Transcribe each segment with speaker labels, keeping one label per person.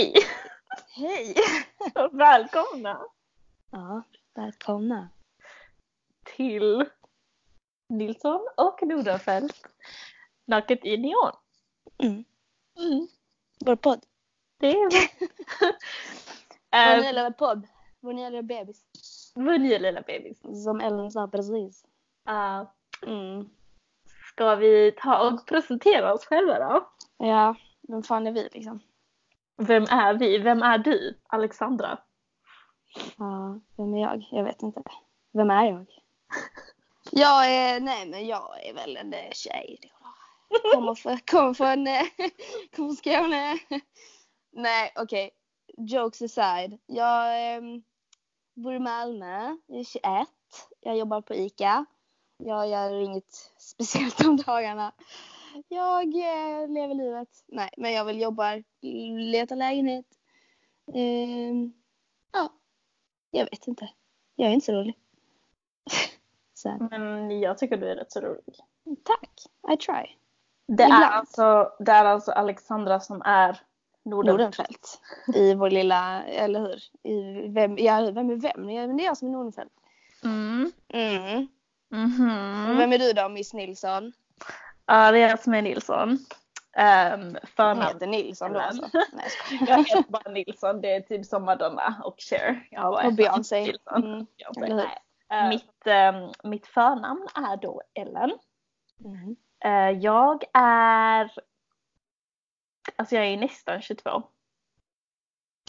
Speaker 1: Hej
Speaker 2: Hej!
Speaker 1: välkomna
Speaker 2: Ja, välkomna.
Speaker 1: till Nilsson och Nordenfelt Naket i neon.
Speaker 2: Mm.
Speaker 1: Mm,
Speaker 2: Vår podd.
Speaker 1: det är bra.
Speaker 2: Vår
Speaker 1: Eh,
Speaker 2: nya lilla podd. Vår nya lilla bebis.
Speaker 1: Vår nya lilla bebis.
Speaker 2: Som Ellen sa precis.
Speaker 1: Uh,
Speaker 2: Mm.
Speaker 1: ska vi ta och presentera oss själva då?
Speaker 2: Ja, vem fan är vi liksom?
Speaker 1: Vem är vi? Vem är du? Alexandra?
Speaker 2: Ja, vem är jag? Jag vet inte. Vem är jag? Jag är, nej men jag är väl en eh, tjej. Kommer från, kommer från, eh, kommer från Skåne. Nej okej, jokes aside. Jag ehm, bor i Malmö, jag är 21. Jag jobbar på ICA. Jag gör inget speciellt om dagarna. Jag eh, lever livet. Nej, men jag vill jobba, leta lägenhet. Ehm, ja, jag vet inte. Jag är inte så rolig. så.
Speaker 1: Men jag tycker du är rätt så rolig.
Speaker 2: Tack, I try.
Speaker 1: Det är, alltså, det är alltså Alexandra som är Norden.
Speaker 2: Nordenfält. I vår lilla, eller hur? I vem, ja, vem är vem? Men det är jag som är Nordenfält.
Speaker 1: Mm.
Speaker 2: Mm.
Speaker 1: Mhm.
Speaker 2: Och vem är du då, Miss Nilsson?
Speaker 1: Ja, det är jag som är Nilsson. Um,
Speaker 2: Han
Speaker 1: förnamn.
Speaker 2: heter Nilsson då alltså. Nej, jag
Speaker 1: heter bara Nilsson. Det är typ som Madonna och Cher. Jag
Speaker 2: Och
Speaker 1: ett
Speaker 2: Beyoncé.
Speaker 1: Nilsson.
Speaker 2: Mm.
Speaker 1: Beyoncé. Nej. Mitt, ehm, mitt förnamn är då Ellen.
Speaker 2: Mm.
Speaker 1: Eh, jag är... Alltså jag är nästan 22.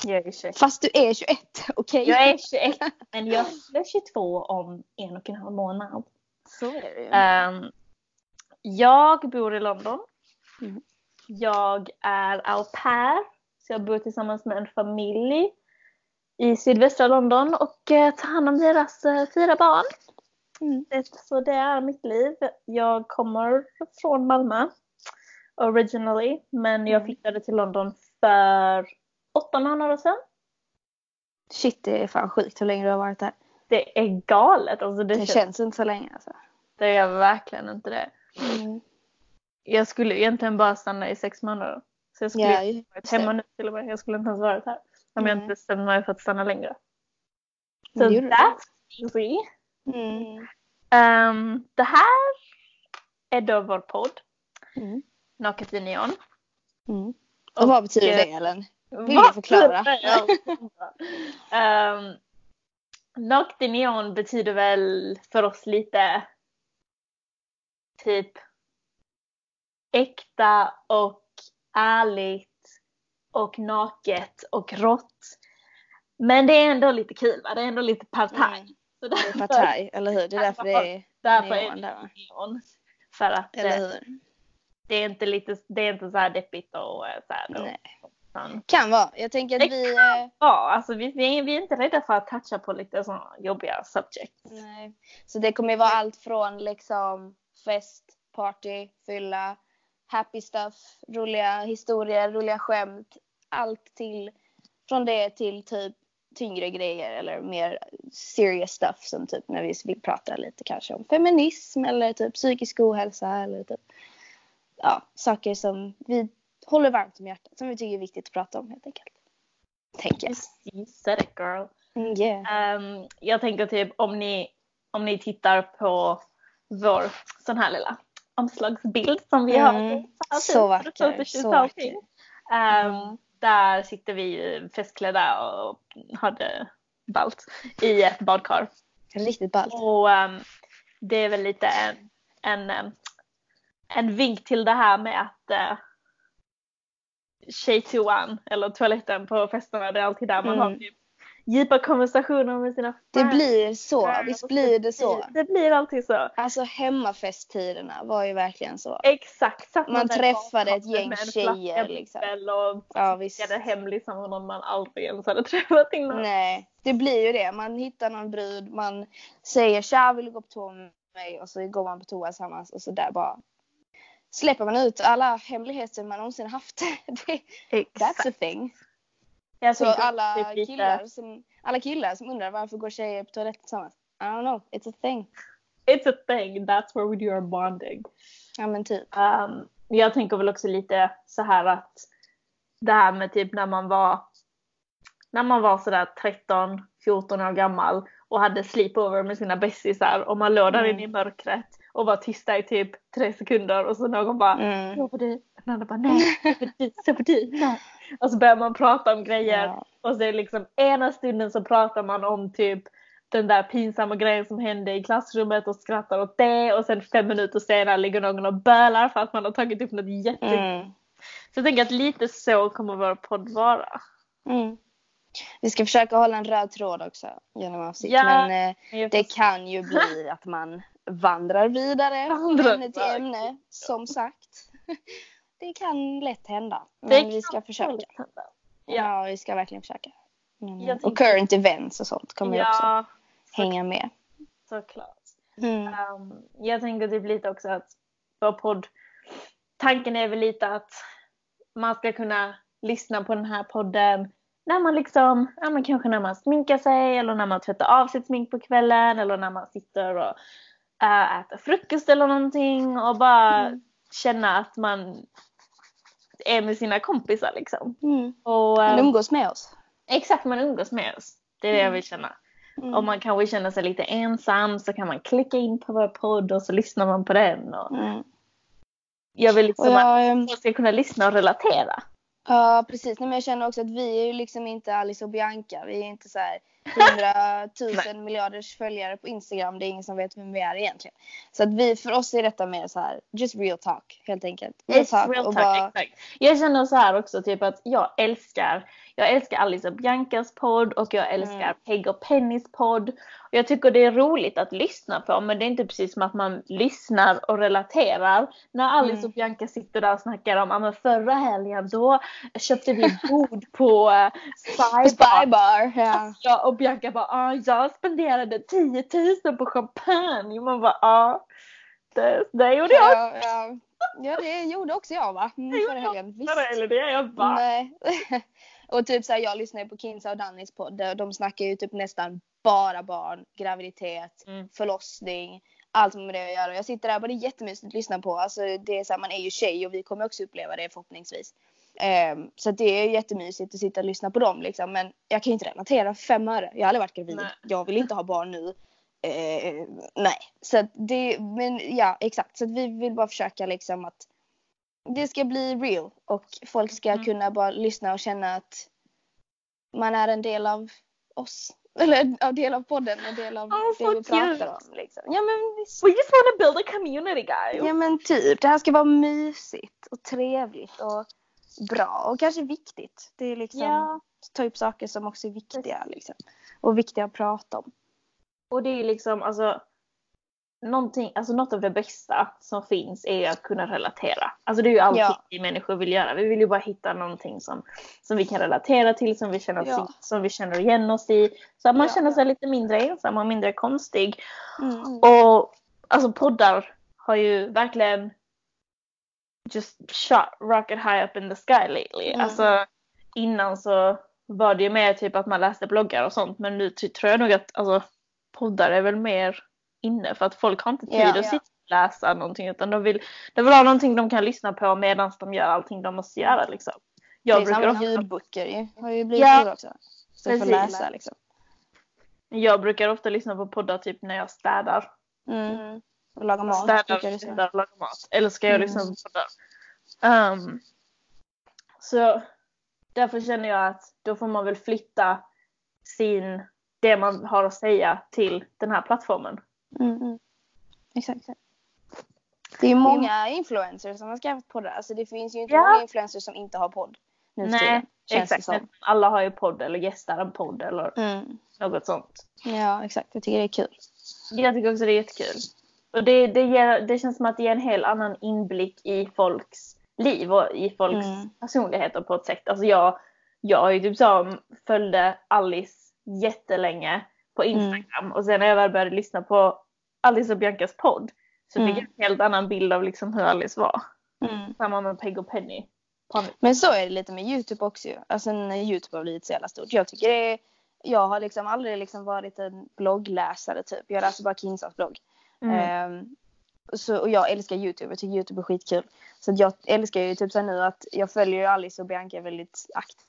Speaker 1: Jag är 21.
Speaker 2: Fast du är 21, okej?
Speaker 1: Jag är 21 men jag fyller 22 om en och en halv månad.
Speaker 2: Så är det ju.
Speaker 1: Ehm, jag bor i London.
Speaker 2: Mm.
Speaker 1: Jag är au pair. Så jag bor tillsammans med en familj i sydvästra London och eh, tar hand om deras eh, fyra barn.
Speaker 2: Mm.
Speaker 1: Så det är mitt liv. Jag kommer från Malmö originally men jag
Speaker 2: Mm.
Speaker 1: flyttade till London för åtta månader sedan.
Speaker 2: Shit, det är fan sjukt hur länge du har varit där.
Speaker 1: Det är galet. Alltså det,
Speaker 2: Det
Speaker 1: känns,
Speaker 2: känns inte så länge alltså.
Speaker 1: det är verkligen inte det.
Speaker 2: Mm.
Speaker 1: Jag skulle egentligen bara stanna i sex månader. Så jag skulle
Speaker 2: Ja,
Speaker 1: ju
Speaker 2: just
Speaker 1: varit hemma nu till och med. Jag skulle inte ens varit här. Om jag
Speaker 2: Mm.
Speaker 1: inte bestämde mig för att stanna längre. Så
Speaker 2: du.
Speaker 1: that's easy.
Speaker 2: Mm.
Speaker 1: Um, det här är då vår podd.
Speaker 2: Mm.
Speaker 1: Naket i neon.
Speaker 2: Mm. Och vad betyder
Speaker 1: eh,
Speaker 2: det Ellen? Vill du förklara?
Speaker 1: um, Naket i neon betyder väl för oss lite typ äkta och ärligt och naket och rått. Men det är ändå lite kul va? Det är ändå lite partaj.
Speaker 2: Mm.
Speaker 1: Så
Speaker 2: Det är
Speaker 1: därför,
Speaker 2: partaj, eller hur? Det är därför det är
Speaker 1: därför är
Speaker 2: neon
Speaker 1: det
Speaker 2: där va?
Speaker 1: neon. För att
Speaker 2: Eller
Speaker 1: eh,
Speaker 2: hur?
Speaker 1: det är inte lite, det är inte så här deppigt och eh, så här.
Speaker 2: Nej. Kan vara. Jag tänker
Speaker 1: Det
Speaker 2: att vi... eh,
Speaker 1: Ja, alltså vi, vi, är, vi är inte rädda för att toucha på lite sådana jobbiga subjects.
Speaker 2: Nej. Så det kommer ju vara allt från liksom fest, party, fylla, happy stuff, roliga historier, roliga skämt. Allt till, från det till typ tyngre grejer eller mer serious stuff som typ när vi vill prata lite kanske om feminism eller typ psykisk ohälsa eller typ ja, saker som vi håller varmt om hjärtat som vi tycker är viktigt att prata om helt enkelt. Tänker jag.
Speaker 1: You said it girl.
Speaker 2: Mm, yeah.
Speaker 1: Um, jag tänker typ om ni, om ni tittar på vår sån här lilla omslagsbild som vi har.
Speaker 2: Mm,
Speaker 1: här
Speaker 2: så
Speaker 1: typ,
Speaker 2: vacker, så vacker.
Speaker 1: Um. Där sitter vi festklädda och hade ballt i ett badkar.
Speaker 2: Riktigt ballt.
Speaker 1: Och ehm, det är väl lite en, en, ehm, en vink till det här med att uh, tjejtoan eller toaletten på festerna, det är alltid där man
Speaker 2: Mm.
Speaker 1: har typ djupa konversationer med sina
Speaker 2: Det
Speaker 1: friends.
Speaker 2: blir så, visst blir det så.
Speaker 1: Det blir alltid så.
Speaker 2: Alltså hemmafesttiderna var ju verkligen så.
Speaker 1: Exakt. Satt
Speaker 2: Man
Speaker 1: där
Speaker 2: träffade ett gäng tjejer, liksom.
Speaker 1: Och
Speaker 2: Ja visst.
Speaker 1: skickade hem liksom någon man aldrig ens hade träffat innan.
Speaker 2: Nej, det blir ju det. Man hittar någon brud, man säger tja vill du gå på toa med mig och så går man på toa tillsammans och så där bara släpper man ut alla hemligheter man någonsin haft. det, that's a thing.
Speaker 1: Jag
Speaker 2: Så alla
Speaker 1: typ
Speaker 2: killar, som, alla killar som undrar varför går tjejer på toaletten tillsammans? I don't know, it's a thing.
Speaker 1: It's a thing, that's where we do our bonding.
Speaker 2: Ja men typ.
Speaker 1: Um, jag tänker väl också lite så här att det här med typ när man var när man var sådär 13, 14 år gammal och hade sleepover med sina bästisar och man låg där
Speaker 2: Mm.
Speaker 1: inne i mörkret och var tysta i typ tre sekunder och så någon bara
Speaker 2: Mm.
Speaker 1: Sover du? Och den andra bara nej, sover du? Sover du? Nej. Och så börjar man prata om grejer
Speaker 2: Ja.
Speaker 1: och så är det liksom ena stunden så pratar man om typ den där pinsamma grejen som hände i klassrummet och skrattar åt det och sen fem minuter senare ligger någon och bölar för att man har tagit upp något jätte...
Speaker 2: Mm.
Speaker 1: Så jag tänker att lite så kommer vår podd vara.
Speaker 2: Mm. Vi ska försöka hålla en röd tråd också genom avsnitt.
Speaker 1: Ja,
Speaker 2: Men eh,
Speaker 1: jag
Speaker 2: det kan ju bli att man vandrar vidare ämne till ämne. Som sagt. Det kan lätt hända. Men vi ska försöka. Ja, vi ska verkligen försöka.
Speaker 1: Jag
Speaker 2: och current events och sånt kommer också
Speaker 1: Ja, så,
Speaker 2: hänga med.
Speaker 1: såklart.
Speaker 2: Mm.
Speaker 1: Um, jag tänker typ lite också att vår podd, tanken är väl lite att man ska kunna lyssna på den här podden när man liksom, ja men kanske när man sminkar sig eller när man tvättar av sitt smink på kvällen eller när man sitter och äh, äter frukost eller någonting och bara
Speaker 2: Mm.
Speaker 1: känna att man är med sina kompisar liksom.
Speaker 2: Mm.
Speaker 1: Och,
Speaker 2: Man
Speaker 1: äh,
Speaker 2: umgås med oss.
Speaker 1: exakt, man umgås med oss. Det är det jag vill känna.
Speaker 2: Mm.
Speaker 1: Om man kanske känner sig lite ensam så kan man klicka in på vår podd och så lyssnar man på den. Och
Speaker 2: Mm.
Speaker 1: jag vill liksom att
Speaker 2: jag, ehm,
Speaker 1: folk ska kunna lyssna och relatera.
Speaker 2: Ja precis, Nej, men jag känner också att vi är ju liksom inte Alice och Bianca. Vi är inte så här hundratusen miljarders följare på Instagram. Det är ingen som vet vem vi är egentligen. Så att vi, för oss är detta mer så här, just real talk helt enkelt. Real
Speaker 1: Yes,
Speaker 2: talk
Speaker 1: real talk,
Speaker 2: bara,
Speaker 1: exakt. Jag känner så här också typ att jag älskar jag älskar Alice och Biancas podd och jag älskar
Speaker 2: Mm.
Speaker 1: Peg och Pennys podd. Jag tycker det är roligt att lyssna på men det är inte precis som att man lyssnar och relaterar. När Alice
Speaker 2: Mm.
Speaker 1: och Bianca sitter där och snackar om att förra helgen då köpte vi bord på uh, Spy
Speaker 2: Spy
Speaker 1: Bar.
Speaker 2: bar. Ja.
Speaker 1: Ja, och Bianca bara ah, jag spenderade 10 000 på champagne. Och man bara ah, det, det gjorde jag
Speaker 2: Ja, ja. ja, det gjorde också jag va? Mm, förra helgen. Visst.
Speaker 1: Eller det är jag bara.
Speaker 2: Nej. och typ så här, jag lyssnar ju på Kinsa och Dannys podd. där De snackar ju typ nästan bara barn, graviditet,
Speaker 1: Mm.
Speaker 2: förlossning, allt med det att göra. Jag sitter där och bara det är jättemysigt att lyssna på. Alltså det är så här, man är ju tjej och vi kommer också uppleva det förhoppningsvis. Ehm, så det är jättemysigt att sitta och lyssna på dem liksom. Men jag kan ju inte relatera fem öre. Jag har aldrig varit gravid.
Speaker 1: Nej.
Speaker 2: Jag vill inte ha barn nu. Eh, nej, så att det, men ja exakt. Så att vi vill bara försöka liksom att det ska bli real och folk ska
Speaker 1: Mm.
Speaker 2: kunna bara lyssna och känna att man är en del av oss. Eller en del av podden, en del av
Speaker 1: Åh,
Speaker 2: det vi pratar
Speaker 1: cute.
Speaker 2: om. Liksom. Ja men.
Speaker 1: We just want to build a community guys.
Speaker 2: Ja men typ. Det här ska vara mysigt och trevligt och bra och kanske viktigt. Det är liksom
Speaker 1: Ja.
Speaker 2: ta upp saker som också är viktiga liksom. Och viktiga att prata om.
Speaker 1: Och det är liksom alltså någonting, alltså något av det bästa som finns är att kunna relatera. Alltså det är ju allting
Speaker 2: Ja.
Speaker 1: vi människor vill göra. Vi vill ju bara hitta någonting som, som vi kan relatera till, som vi, känner oss
Speaker 2: Ja.
Speaker 1: i, som vi känner igen oss i. Så att man
Speaker 2: Ja.
Speaker 1: känner sig lite mindre ensam och mindre konstig.
Speaker 2: Mm.
Speaker 1: Och alltså poddar har ju verkligen just shot rocket high up in the sky lately.
Speaker 2: Mm.
Speaker 1: Alltså innan så var det ju mer typ att man läste bloggar och sånt men nu tror jag nog att alltså, poddar är väl mer inne för att folk har inte tid
Speaker 2: Ja.
Speaker 1: att sitta och läsa någonting utan de vill, de vill ha någonting de kan lyssna på medan de gör allting de måste göra liksom. Jag
Speaker 2: det är
Speaker 1: brukar, ofta,
Speaker 2: ljudböcker ju. Har ju blivit
Speaker 1: Ja.
Speaker 2: också. Så du får
Speaker 1: Precis.
Speaker 2: läsa liksom.
Speaker 1: jag brukar ofta lyssna på poddar typ när jag städar.
Speaker 2: Mm. Och laga mat.
Speaker 1: städar, städar och lagar mat. Eller ska jag
Speaker 2: Mm.
Speaker 1: lyssna på poddar? Um, så därför känner jag att då får man väl flytta sin, det man har att säga till den här plattformen.
Speaker 2: Mm, mm. Exakt. Det är många influencers som har skaffat poddar. Alltså det finns ju inte
Speaker 1: Ja.
Speaker 2: många influencers som inte har podd. Nu
Speaker 1: Nej,
Speaker 2: tiden,
Speaker 1: exakt.
Speaker 2: som.
Speaker 1: Alla har ju podd eller gästar en podd eller
Speaker 2: Mm.
Speaker 1: något sånt.
Speaker 2: Ja, exakt. Jag tycker det är kul.
Speaker 1: Jag tycker också det är jättekul. Och det, det, ger, det känns som att det ger en helt annan inblick i folks liv och i folks
Speaker 2: Mm.
Speaker 1: personligheter på ett sätt. Alltså jag, jag typ så följde Alice jättelänge på
Speaker 2: Mm.
Speaker 1: Instagram och sen när jag väl började lyssna på Alice och Biancas podd så fick
Speaker 2: Mm.
Speaker 1: jag en helt annan bild av liksom hur Alice var.
Speaker 2: Mm.
Speaker 1: Samma med Peg och Penny.
Speaker 2: Men så är det lite med Youtube också ju. Alltså när Youtube har blivit så jävla stort. Jag tycker det är, jag har liksom aldrig liksom varit en bloggläsare typ. Jag läser bara Kinsas blogg.
Speaker 1: Mm.
Speaker 2: Ehm, Så, och jag älskar Youtube, jag tycker Youtube är skitkul. Så jag älskar ju typ så nu att jag följer Alice och Bianca väldigt aktivt.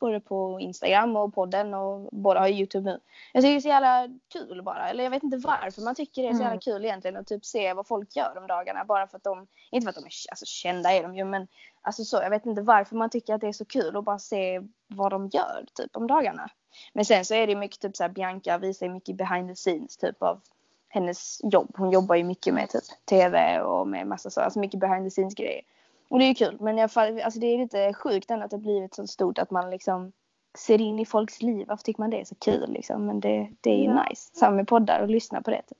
Speaker 2: Både på Instagram och podden och båda har Youtube nu. Jag tycker det är så jävla kul bara. Eller jag vet inte varför man tycker det är så jävla kul egentligen att typ se vad folk gör de dagarna. Bara för att de, inte för att de är alltså, kända är de ju men alltså så jag vet inte varför man tycker att det är så kul att bara se vad de gör typ om dagarna. Men sen så är det mycket typ så här Bianca visar mycket behind the scenes typ av hennes jobb. Hon jobbar ju mycket med typ tv och med massa så, alltså mycket behind the scenes grejer. Och det är ju kul men jag, alltså det är lite sjukt ändå att det blivit så stort att man liksom ser in i folks liv. Varför tycker man det är så kul liksom? Men det, det är ju ja. nice. Samma med poddar och lyssna på det. Typ.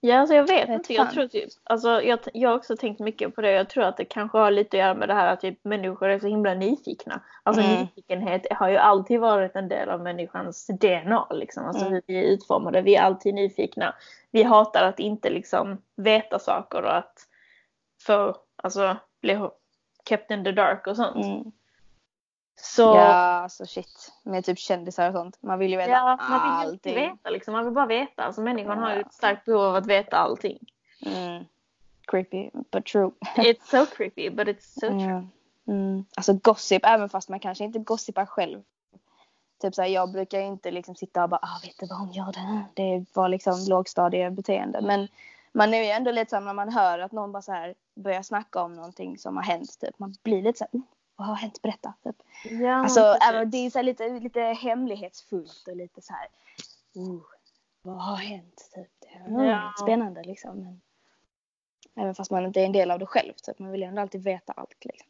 Speaker 1: Ja, alltså jag vet inte. Jag, tror typ, alltså jag, jag har också tänkt mycket på det. Jag tror att det kanske har lite att göra med det här att typ människor är så himla nyfikna. Alltså mm. nyfikenhet har ju alltid varit en del av människans DNA. Liksom. Alltså mm. vi är utformade. Vi är alltid nyfikna. Vi hatar att inte liksom veta saker och att få, alltså bli kept in the dark och sånt. Mm.
Speaker 2: Så... Ja, alltså shit. Med typ kändisar och sånt. Man vill ju veta ja,
Speaker 1: man vill allting. Veta, liksom. Man vill bara veta. Alltså människan ja. har ju ett starkt behov av att veta allting.
Speaker 2: Mm. Creepy, but true.
Speaker 1: it's so creepy, but it's so true.
Speaker 2: Mm. Alltså gossip, även fast man kanske inte gossipar själv. Typ såhär, jag brukar inte liksom sitta och bara, ah, vet du vad hon gör det? Det var liksom lågstadiebeteende. Men man är ju ändå lite såhär när man hör att någon bara så här börjar snacka om någonting som har hänt. Typ. Man blir lite såhär, oh, vad har hänt? Berätta. Typ. Ja, alltså, det är så lite, lite hemlighetsfullt och lite så här. Uh, vad har hänt? Typ. Det är ja. spännande liksom. Men, även fast man inte är en del av det själv. Typ. Man vill ju ändå alltid veta allt. Liksom.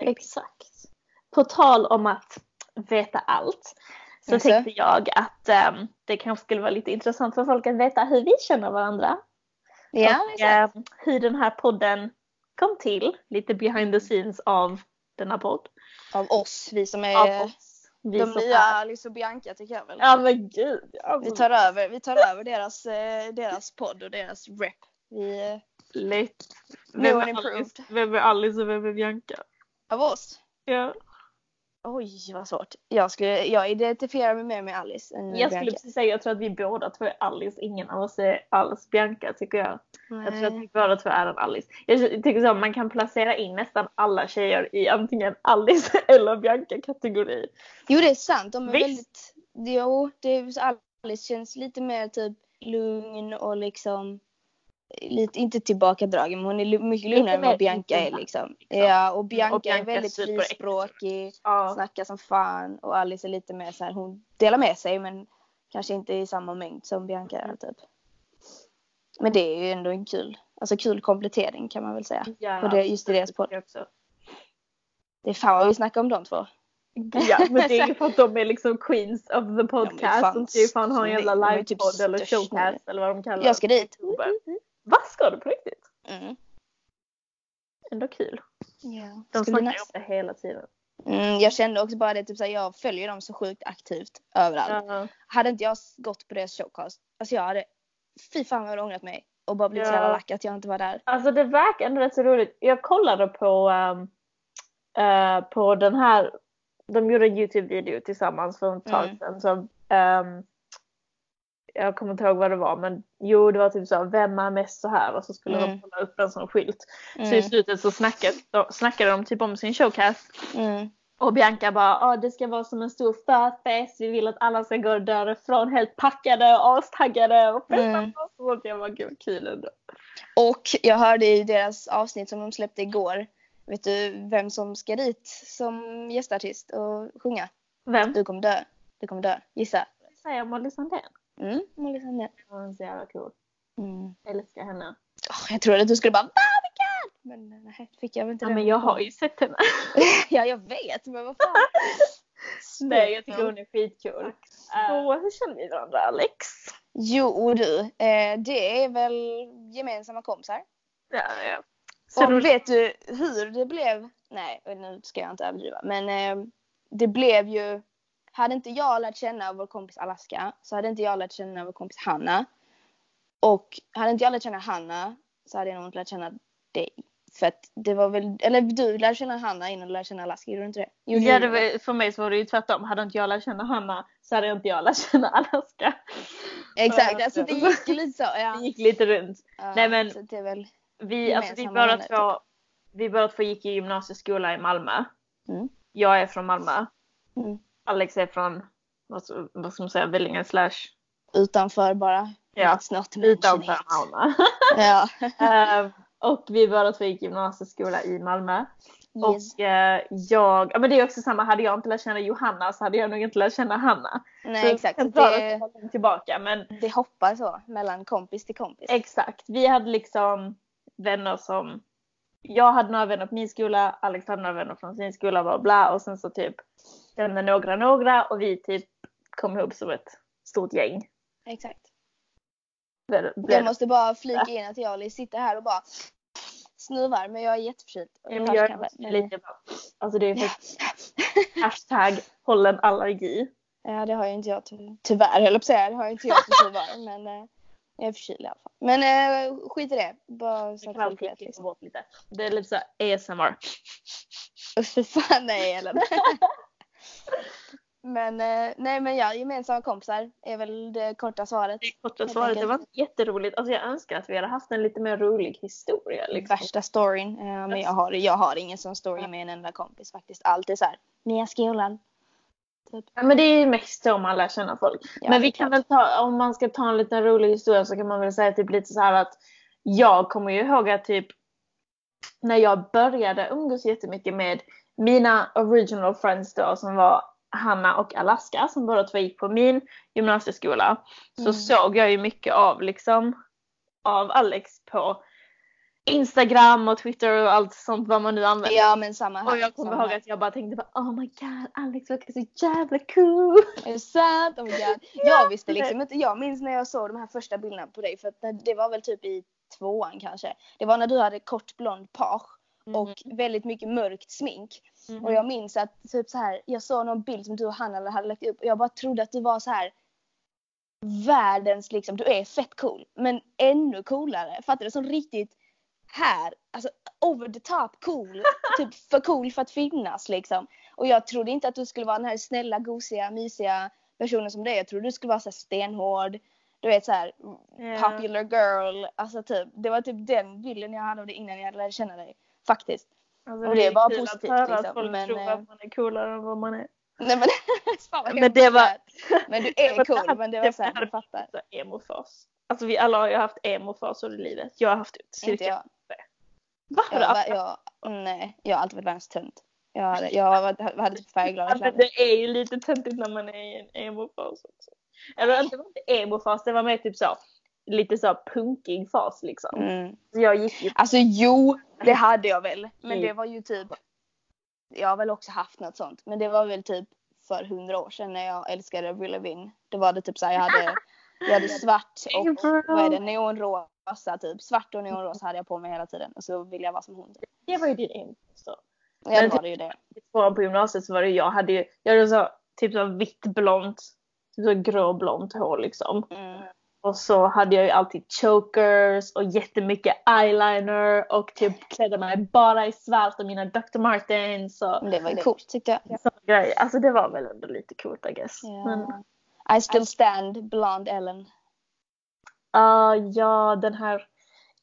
Speaker 1: Exakt. På tal om att veta allt. Så alltså. tänkte jag att um, det kanske skulle vara lite intressant för folk att veta hur vi känner varandra. Ja, och, exakt. Um, hur den här podden kom till, lite behind the scenes av denna podd.
Speaker 2: Av oss, vi som är oss, vi de nya Alice och Bianca tycker jag väl.
Speaker 1: Ja men gud. Alltså.
Speaker 2: Vi tar över, vi tar över deras, eh, deras podd och deras rep. Vi,
Speaker 1: Lätt. Vem är, Alice, vem är Alice och vem är Bianca?
Speaker 2: Av oss?
Speaker 1: Ja.
Speaker 2: Oj vad svårt. Jag, skulle, jag identifierar mig mer med Alice än
Speaker 1: Jag skulle precis säga, jag tror att vi båda två är Alice. Ingen av oss är alls Bianca tycker jag. Nej. Jag tror att vi båda två är en Alice. Jag tycker så man kan placera in nästan alla tjejer i antingen Alice eller Bianca kategori.
Speaker 2: Jo det är sant. De är Visst? väldigt, jo det är, Alice känns lite mer typ lugn och liksom lite, inte tillbakadragen, men hon är mycket lugnare än vad Bianca är liksom. liksom. Ja, och Bianca, och Bianca är väldigt frispråkig, ja. snackar som fan och Alice är lite mer så här, hon delar med sig men kanske inte i samma mängd som Bianca är typ. Men det är ju ändå en kul, alltså kul komplettering kan man väl säga. Ja, och det, just i deras podd. Det är fan vad vi snackar om de två.
Speaker 1: Ja men det är ju för att de är liksom queens of the podcast. Ja, de ska ju fan ha en jävla livepodd typ eller showcast eller vad de kallar det.
Speaker 2: Jag ska dit.
Speaker 1: Vad ska du på riktigt? Mm. Ändå kul.
Speaker 2: Ja.
Speaker 1: De snackar ju om det hela tiden.
Speaker 2: Mm, jag kände också bara det, typ såhär, jag följer dem så sjukt aktivt överallt. Uh -huh. Hade inte jag gått på deras showcast, alltså jag hade, fy fan vad jag hade ångrat mig och bara blivit ja. så jävla lack att jag inte var där.
Speaker 1: Alltså det verkar ändå rätt så roligt. Jag kollade på, um, uh, på den här, de gjorde en Youtube-video tillsammans för ett tag mm. sedan. Så, um, jag kommer inte ihåg vad det var men jo det var typ så vem är mest så här och så skulle mm. de hålla upp en sån skylt. Mm. Så i mm. slutet så snackade, snackade de typ om sin showcast. Mm. Och Bianca bara, ah, det ska vara som en stor förfest, vi vill att alla ska gå därifrån helt packade och astaggade och festa mm. och sånt. Jag bara, gud kul ändå.
Speaker 2: Och jag hörde i deras avsnitt som de släppte igår, vet du vem som ska dit som gästartist och sjunga?
Speaker 1: Vem?
Speaker 2: Du kommer dö. Du kommer dö. Gissa.
Speaker 1: Säger Molly Sandén?
Speaker 2: Mm, Molly Sandén.
Speaker 1: Hon är så jävla cool. Mm. Älskar henne.
Speaker 2: Oh, jag trodde att du skulle bara Barbicard! Men nej, fick jag väl inte
Speaker 1: ja, men jag har ju sett henne.
Speaker 2: ja, jag vet, men vad fan.
Speaker 1: nej, jag tycker hon är skitcool. Uh, hur känner vi varandra, Alex?
Speaker 2: Jo du, eh, det är väl gemensamma kompisar.
Speaker 1: Ja, ja.
Speaker 2: Så och du... vet du hur det blev? Nej, nu ska jag inte överdriva. Men eh, det blev ju hade inte jag lärt känna vår kompis Alaska så hade inte jag lärt känna vår kompis Hanna. Och hade inte jag lärt känna Hanna så hade jag nog inte lärt känna dig. För att det var väl, eller du lärde känna Hanna innan du lärde känna Alaska, gjorde du inte det?
Speaker 1: Jo, ja, det var, för mig så var det ju tvärtom. Hade inte jag lärt känna Hanna så hade inte jag lärt känna Alaska.
Speaker 2: Exakt, alltså det gick lite så. Ja.
Speaker 1: Det gick lite runt.
Speaker 2: Ja,
Speaker 1: Nej, men- Vi, alltså, vi, båda två, vi båda två gick i gymnasieskola i Malmö.
Speaker 2: Mm.
Speaker 1: Jag är från Malmö.
Speaker 2: Mm.
Speaker 1: Alex är från, vad, vad ska man säga, Vellinge slash
Speaker 2: utanför bara.
Speaker 1: Ja, utanför. Malmö.
Speaker 2: Ja.
Speaker 1: Ehm, och vi båda två gick gymnasieskola i Malmö.
Speaker 2: Yes.
Speaker 1: Och eh, jag, ja men det är också samma, hade jag inte lärt känna Johanna så hade jag nog inte lärt känna Hanna.
Speaker 2: Nej
Speaker 1: Så
Speaker 2: exakt.
Speaker 1: jag
Speaker 2: Så det,
Speaker 1: tillbaka men
Speaker 2: det hoppar så mellan kompis till kompis.
Speaker 1: exakt. Vi hade liksom vänner som, jag hade några vänner på min skola, Alex hade några vänner från sin skola bla bla och sen så typ kände några några och vi typ kom ihop som ett stort gäng.
Speaker 2: Exakt.
Speaker 1: Blev-
Speaker 2: Jag
Speaker 1: blev-
Speaker 2: måste bara flika in att jag sitter här och bara snuvar men jag är jätteförkyld.
Speaker 1: Jag är lite bara, alltså det är faktiskt hashtag håll en allergi.
Speaker 2: Ja det har ju inte jag ty- tyvärr höll jag på att säga. Det har ju inte jag tyvärr men eh, jag är förkyld i alla fall. Men eh, skit i det. Bara så att folk vet liksom.
Speaker 1: bort lite. Det är lite så här ASMR.
Speaker 2: Usch fy fan nej Ellen. men eh, nej men ja, gemensamma kompisar är väl det korta svaret.
Speaker 1: Det korta svaret, det
Speaker 2: enkelt.
Speaker 1: var inte jätteroligt. Alltså jag önskar att vi hade haft en lite mer rolig historia. Liksom.
Speaker 2: Värsta storyn. Eh, men jag har, jag har ingen sån story med en enda kompis faktiskt. Allt är så här. Nya skolan. Typ.
Speaker 1: Ja, men det är ju mest så man lär känna folk.
Speaker 2: Ja,
Speaker 1: men vi kan
Speaker 2: klart.
Speaker 1: väl ta, om man ska ta en liten rolig historia så kan man väl säga typ lite så här att jag kommer ju ihåg att typ när jag började umgås jättemycket med mina original friends då som var Hanna och Alaska som båda två gick på min gymnasieskola. Så
Speaker 2: Mm.
Speaker 1: såg jag ju mycket av liksom av Alex på Instagram och Twitter och allt sånt vad man nu använder.
Speaker 2: Ja men samma här.
Speaker 1: Och jag kommer ihåg att jag bara tänkte bara, oh my god Alex verkar så jävla cool.
Speaker 2: Är det sant? Oh my god. Jag visste liksom inte. Jag minns när jag såg de här första bilderna på dig för att det var väl typ i tvåan kanske. Det var när du hade kort blond page och väldigt mycket mörkt smink.
Speaker 1: Mhm.
Speaker 2: Och jag minns att typ så här, jag såg någon bild som du och Hanna hade lagt upp och jag bara trodde att du var så här världens liksom, du är fett cool men ännu coolare. Fattar du? Som riktigt här, alltså over the top cool. typ för cool för att finnas liksom. Och jag trodde inte att du skulle vara den här snälla, gosiga, mysiga personen som du är. Jag trodde du skulle vara så stenhård. Du vet så här
Speaker 1: Ja.
Speaker 2: popular girl. Alltså typ, det var typ den bilden jag hade av dig innan jag lärde känna dig. Faktiskt.
Speaker 1: Alltså,
Speaker 2: Och det är bara positivt,
Speaker 1: att höra
Speaker 2: liksom,
Speaker 1: att folk
Speaker 2: men,
Speaker 1: tror
Speaker 2: eh,
Speaker 1: att man är coolare än vad man är.
Speaker 2: Nej men fan
Speaker 1: Men det var-.
Speaker 2: Men du är cool men det var såhär, du fattar.
Speaker 1: Emofas. Alltså vi alla har ju haft emofaser i livet. Jag har haft
Speaker 2: Inte
Speaker 1: cirka.
Speaker 2: Jag.
Speaker 1: Va? Har
Speaker 2: Jag,
Speaker 1: du
Speaker 2: jag, jag, nej, jag har alltid varit världens tönt. Jag hade, jag hade, typ färgglada kläder.
Speaker 1: det är ju lite töntigt när man är i en emofas också. Eller inte, var inte emofas, det var mer typ så. Lite så punkig fas liksom.
Speaker 2: Mm.
Speaker 1: Så jag gick ju
Speaker 2: Alltså jo, det hade jag väl. Men
Speaker 1: Mm.
Speaker 2: det var ju typ, jag har väl också haft något sånt. Men det var väl typ för hundra år sedan när jag älskade Avril Lavigne. Då var det typ såhär, jag hade, jag hade svart och
Speaker 1: April.
Speaker 2: vad är det, neonrosa typ. Svart och neonrosa hade jag på mig hela tiden. Och så ville jag vara som hon. Typ.
Speaker 1: Det var ju din emofas då.
Speaker 2: Ja, det
Speaker 1: Men
Speaker 2: var det ju det.
Speaker 1: i tvåan på gymnasiet så var det jag hade ju, jag hade så typ så vitt blont, typ så gråblont hår liksom.
Speaker 2: Mm.
Speaker 1: Och så hade jag ju alltid chokers och jättemycket eyeliner och typ klädde mig bara i svart och mina Dr. Martens och
Speaker 2: Men det var ju coolt tyckte jag.
Speaker 1: Alltså det var väl ändå lite coolt I guess. Men,
Speaker 2: Ja. I still stand, blond Ellen.
Speaker 1: ah, ja, den här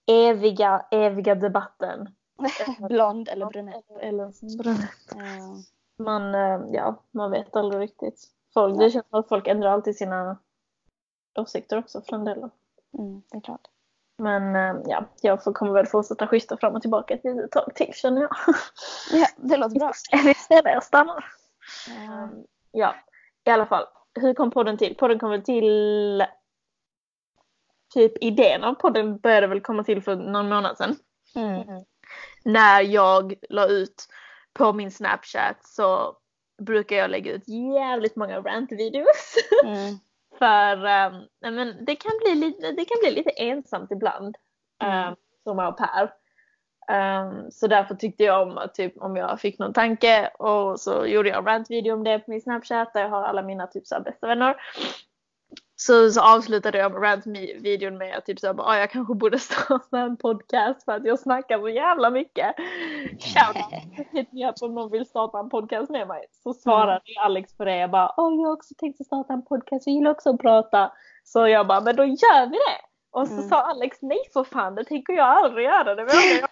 Speaker 1: eviga, eviga debatten.
Speaker 2: blond eller brunett.
Speaker 1: Eller brunett.
Speaker 2: Ja.
Speaker 1: Man, eh, ja, man vet aldrig riktigt. Folk, det känns som att folk ändrar alltid sina åsikter också för den delen.
Speaker 2: Mm, det är klart.
Speaker 1: Men eh, ja, jag får, kommer väl fortsätta schyssta fram och tillbaka ett litet tag till känner jag.
Speaker 2: Ja, det låter bra.
Speaker 1: Vi ser där jag stannar. Um, ja, i alla fall. Hur kom podden till? Podden kom väl till... Typ idén av podden började väl komma till för någon månad sedan.
Speaker 2: Mm.
Speaker 1: När jag la ut på min Snapchat så brukar jag lägga ut jävligt många rant-videos.
Speaker 2: Mm.
Speaker 1: För um, men det, kan bli lite, det kan bli lite ensamt ibland.
Speaker 2: Mm.
Speaker 1: Um, som au pair. Um, så därför tyckte jag om att typ, om jag fick någon tanke och så gjorde jag en rant-video om det på min Snapchat där jag har alla mina typ så här, bästa vänner. Så, så avslutade jag rant-videon med att typ så här, bara, ah, jag kanske borde starta en podcast för att jag snackar så jävla mycket. Hit me up om någon vill starta en podcast med mig. Så svarade Alex på det. Jag bara, åh jag har också tänkt starta en podcast. Jag gillar också att prata. Så jag bara, men då gör vi det! Och så
Speaker 2: Mm.
Speaker 1: sa Alex, nej för fan det tänker jag aldrig göra. Det.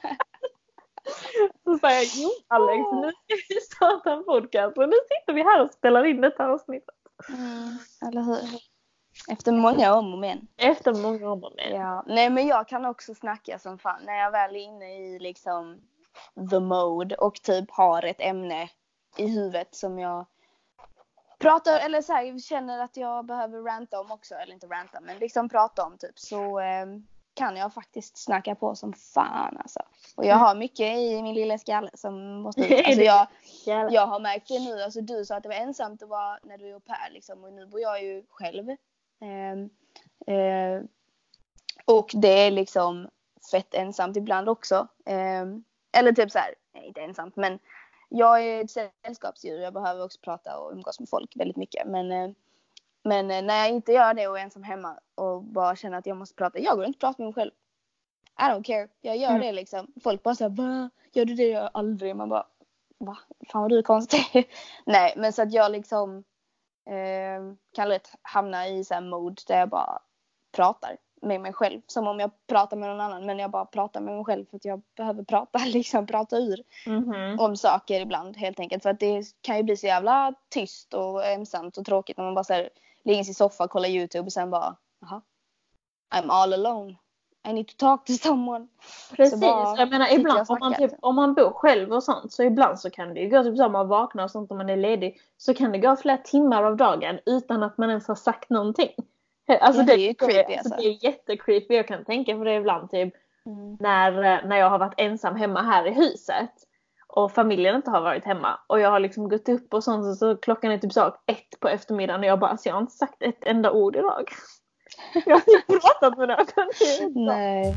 Speaker 1: Så sa jag, jo Alex nu ska vi starta en podcast och nu sitter vi här och spelar in detta avsnittet.
Speaker 2: Mm, eller hur? Efter många om och men.
Speaker 1: Efter många om och men.
Speaker 2: Ja. Nej men jag kan också snacka som fan när jag väl är inne i liksom the mode och typ har ett ämne i huvudet som jag pratar eller så här, känner att jag behöver ranta om också. Eller inte ranta men liksom prata om typ så eh, kan jag faktiskt snacka på som fan alltså. Och jag har mycket i min lilla skalle som måste ut. Alltså jag, jag har märkt det nu, alltså du sa att det var ensamt att vara när du är au pair liksom och nu bor jag ju själv. Ehm, eh, och det är liksom fett ensamt ibland också. Ehm, eller typ så här, inte ensamt men jag är ett sällskapsdjur, jag behöver också prata och umgås med folk väldigt mycket. Men, eh, men eh, när jag inte gör det och är ensam hemma och bara känner att jag måste prata, jag går inte och pratar med mig själv. I don't care, jag gör
Speaker 1: Mm.
Speaker 2: det liksom. Folk bara såhär, va? Gör du det? Jag aldrig. Man bara, va? Fan vad du är konstig. Nej men så att jag liksom eh, kan lätt hamna i så här mode där jag bara pratar med mig själv. Som om jag pratar med någon annan men jag bara pratar med mig själv för att jag behöver prata liksom, prata ur
Speaker 1: Mhm.
Speaker 2: om saker ibland helt enkelt. För att det kan ju bli så jävla tyst och ensamt och tråkigt när man bara så här, ligger i sin soffa, kollar YouTube och sen bara, jaha. I'm all alone. I need to talk to someone.
Speaker 1: Precis,
Speaker 2: bara
Speaker 1: jag menar ibland
Speaker 2: jag och
Speaker 1: om man, typ, om man bor själv och sånt så ibland så kan det ju gå typ så om man vaknar och sånt om man är ledig så kan det gå flera timmar av dagen utan att man ens har sagt någonting. Alltså
Speaker 2: Ja, det är creepy,
Speaker 1: alltså.
Speaker 2: alltså.
Speaker 1: Det är jättecreepy, jag kan tänka på det ibland typ
Speaker 2: Mm.
Speaker 1: när, eh, när jag har varit ensam hemma här i huset och familjen inte har varit hemma och jag har liksom gått upp och sånt så, så klockan är typ så ett på eftermiddagen och jag bara alltså jag har inte sagt ett enda ord idag. Jag har typ pratat med någon.
Speaker 2: Nej.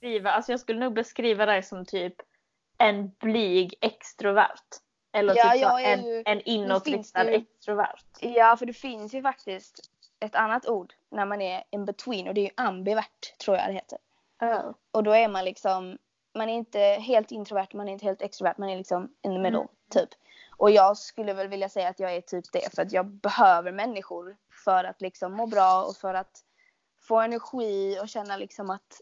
Speaker 1: beskriva, alltså jag skulle nog beskriva dig som typ en blyg extrovert. Eller
Speaker 2: Ja,
Speaker 1: typ så en,
Speaker 2: ju-
Speaker 1: en inåtriktad
Speaker 2: ju-
Speaker 1: extrovert.
Speaker 2: Ja, för det finns ju faktiskt ett annat ord när man är in between och det är ju ambivert tror jag det heter. Och då är man liksom, man är inte helt introvert, man är inte helt extrovert, man är liksom in the middle
Speaker 1: Mm.
Speaker 2: typ. Och jag skulle väl vilja säga att jag är typ det för att jag behöver människor för att liksom må bra och för att få energi och känna liksom att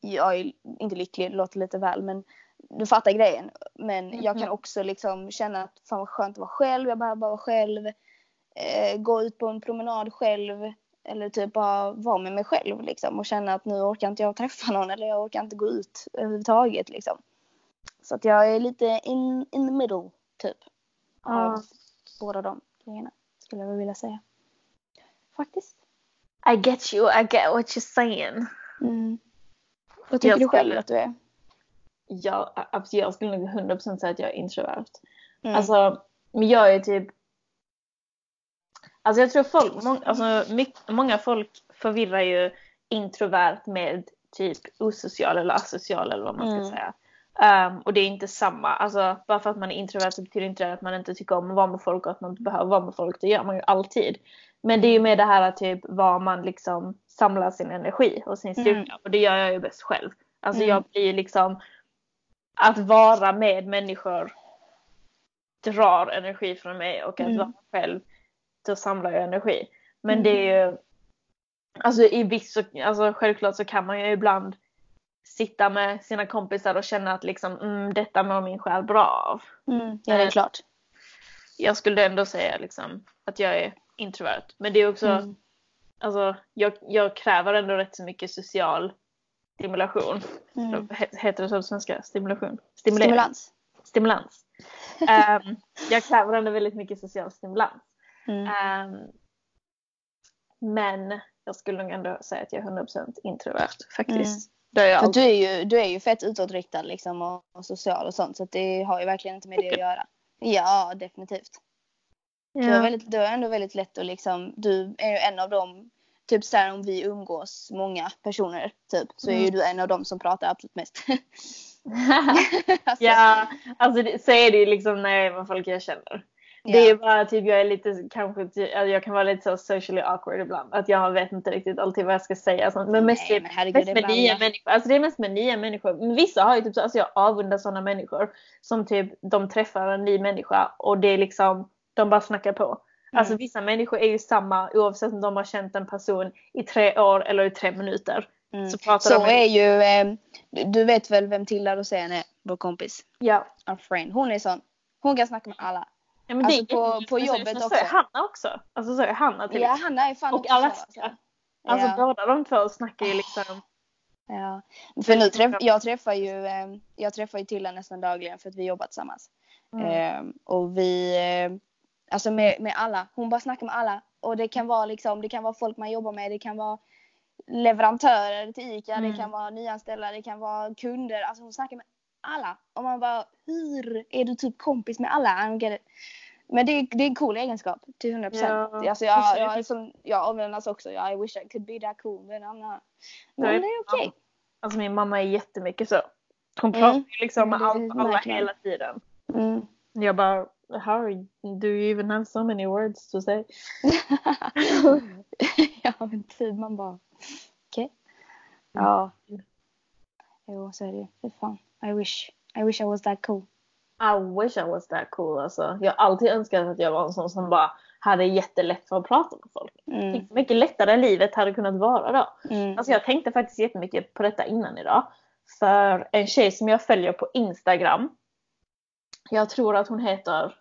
Speaker 2: jag är inte lycklig, det låter lite väl men du fattar grejen. Men jag kan
Speaker 1: Mhm.
Speaker 2: också liksom känna att fan vad skönt att vara själv, jag behöver bara vara själv. Eh, gå ut på en promenad själv. Eller typ bara vara med mig själv liksom och känna att nu orkar inte jag träffa någon eller jag orkar inte gå ut överhuvudtaget liksom. Så att jag är lite in, in the middle typ. Av båda de grejerna skulle jag vilja säga. Faktiskt.
Speaker 1: I get you, I get what you're saying.
Speaker 2: Mm. Vad tycker
Speaker 1: Jag
Speaker 2: du själv att du är?
Speaker 1: Jag, jag skulle nog 100% säga att jag är introvert.
Speaker 2: Mm.
Speaker 1: Alltså, men jag är typ... Alltså jag tror folk, må, alltså, mycket, många folk förvirrar ju introvert med typ osocial eller asocial eller vad man ska
Speaker 2: Mm.
Speaker 1: säga. Ehm, och det är inte samma. Alltså bara för att man är introvert så betyder inte det att man inte tycker om att vara med folk och att man inte behöver vara med folk. Det gör man ju alltid. Men det är ju med det här typ var man liksom samlar sin energi och sin styrka.
Speaker 2: Mm.
Speaker 1: Och det gör jag ju bäst själv. Alltså
Speaker 2: Mm.
Speaker 1: jag blir liksom att vara med människor drar energi från mig och att
Speaker 2: Mm.
Speaker 1: vara själv då samlar jag energi. Men
Speaker 2: Mm.
Speaker 1: det är ju alltså i viss alltså självklart så kan man ju ibland sitta med sina kompisar och känna att liksom mm, detta mår min själ bra av.
Speaker 2: Mm. Ja, det är
Speaker 1: Eh,
Speaker 2: klart.
Speaker 1: Jag skulle ändå säga liksom att jag är introvert. Men det är också,
Speaker 2: Mm.
Speaker 1: alltså jag, jag kräver ändå rätt så mycket social stimulation.
Speaker 2: Mm.
Speaker 1: He- Heter det så på svenska? Stimulation? Stimulering?
Speaker 2: Stimulans.
Speaker 1: Stimulans. Ehm, jag kräver ändå väldigt mycket social stimulans.
Speaker 2: Mm.
Speaker 1: Ehm, men jag skulle nog ändå säga att jag är 100% introvert faktiskt. Det är jag
Speaker 2: För
Speaker 1: alltid.
Speaker 2: du är ju, du är ju fett utåtriktad liksom och, och social och sånt så det har ju verkligen inte med det att göra. Ja, definitivt. Du, är
Speaker 1: Ja.
Speaker 2: väldigt, du är ändå väldigt lätt att liksom, du är ju en av dem, typ såhär om vi umgås många personer typ, så är ju
Speaker 1: Mm.
Speaker 2: du en av dem som pratar absolut mest. alltså,
Speaker 1: ja, alltså så är det ju liksom när jag är med folk jag känner. Det är bara typ jag är lite kanske, alltså, jag kan vara lite så socially awkward ibland. Att jag vet inte riktigt alltid vad jag ska säga. Sånt. Men mest,
Speaker 2: Nej,
Speaker 1: är-
Speaker 2: men herregud,
Speaker 1: mest med
Speaker 2: bland
Speaker 1: nya människor. Alltså det är mest med nya människor. Men vissa har ju typ så, alltså jag avundar sådana människor. Som typ de träffar en ny människa och det är liksom, de bara snackar på. Alltså vissa människor är ju samma oavsett om de har känt en person i tre år eller i tre minuter.
Speaker 2: Mm.
Speaker 1: Så pratar
Speaker 2: Så
Speaker 1: de
Speaker 2: är ju, eh, du- vet väl vem Tilda Rosén är, vår kompis?
Speaker 1: Ja.
Speaker 2: Our friend. Hon är sån. Hon kan snacka med alla.
Speaker 1: ja men
Speaker 2: Alltså
Speaker 1: det
Speaker 2: på- på jobbet
Speaker 1: så, Så är
Speaker 2: också.
Speaker 1: Hanna också. Alltså så är Hanna till
Speaker 2: Ja. Hanna är fan
Speaker 1: Och
Speaker 2: också så,
Speaker 1: Alaska. Alltså
Speaker 2: Ja.
Speaker 1: båda de två snackar ju liksom.
Speaker 2: Ja. För nu träff, jag träffar ju, eh, jag träffar ju Tilda nästan dagligen för att vi jobbar tillsammans.
Speaker 1: Mm.
Speaker 2: Eh, och vi, eh, alltså med, med alla, hon bara snackar med alla. Och det kan vara liksom, det kan vara folk man jobbar med, det kan vara leverantörer till ICA,
Speaker 1: Mm.
Speaker 2: det kan vara nyanställda, det kan vara kunder. Alltså hon snackar med alla. Och man bara, hur är du typ kompis med alla? Men det, är- det är en cool egenskap till 100 procent.
Speaker 1: Ja,
Speaker 2: alltså jag, jag, som, jag avundas också. I wish I could be that cool. Men.
Speaker 1: Så
Speaker 2: men det är okej.
Speaker 1: Alltså min mamma är jättemycket så. Hon
Speaker 2: Mm.
Speaker 1: pratar liksom med
Speaker 2: Ja, det
Speaker 1: allt och alla hela tiden.
Speaker 2: Mm.
Speaker 1: Jag bara, how do you even have so many words to say?
Speaker 2: ja men typ man bara okej. Ja. Jo så är det ju. Fy fan. I wish. I wish I was that cool.
Speaker 1: I wish I was that cool alltså. Jag har alltid önskat att jag var en sån som bara hade jättelätt för att prata med folk.
Speaker 2: Mm.
Speaker 1: Mycket lättare livet hade kunnat vara då.
Speaker 2: Mm.
Speaker 1: Alltså jag tänkte faktiskt jättemycket på detta innan idag. För en tjej som jag följer på Instagram. Jag tror att hon heter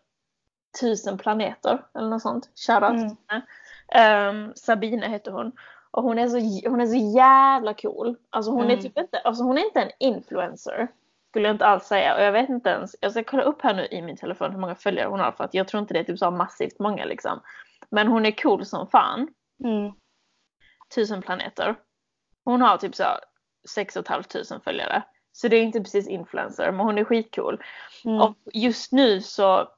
Speaker 1: Tusen planeter eller något sånt. Shoutout
Speaker 2: Mm.
Speaker 1: Ehm, Sabine heter hon. Och hon är, så, hon är så jävla cool. Alltså hon är
Speaker 2: Mm.
Speaker 1: typ inte, alltså hon är inte en influencer. Skulle jag inte alls säga. Och jag vet inte ens, jag ska kolla upp här nu i min telefon hur många följare hon har. För att jag tror inte det är typ så massivt många liksom. Men hon är cool som fan.
Speaker 2: Mm.
Speaker 1: Tusen planeter. Hon har typ så 6 500 följare. Så det är inte precis influencer men hon är skitcool.
Speaker 2: Mm.
Speaker 1: Och just nu så,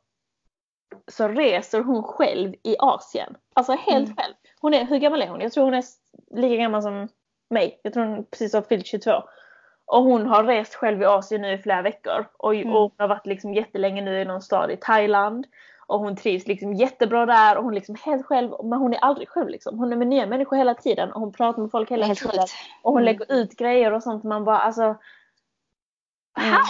Speaker 1: så reser hon själv i Asien. Alltså helt
Speaker 2: Mm.
Speaker 1: själv. Hon är, hur gammal är hon? Jag tror hon är lika gammal som mig. Jag tror hon precis har fyllt 22. Och hon har rest själv i Asien nu i flera veckor. Och,
Speaker 2: Mm.
Speaker 1: och hon har varit liksom jättelänge nu i någon stad i Thailand. Och hon trivs liksom jättebra där och hon är liksom helt själv. Men hon är aldrig själv liksom. Hon är med nya människor hela tiden och hon pratar med folk hela tiden.
Speaker 2: sjukt.
Speaker 1: Och hon
Speaker 2: Mm.
Speaker 1: lägger ut grejer och sånt. Man bara alltså.
Speaker 2: Mm.
Speaker 1: How?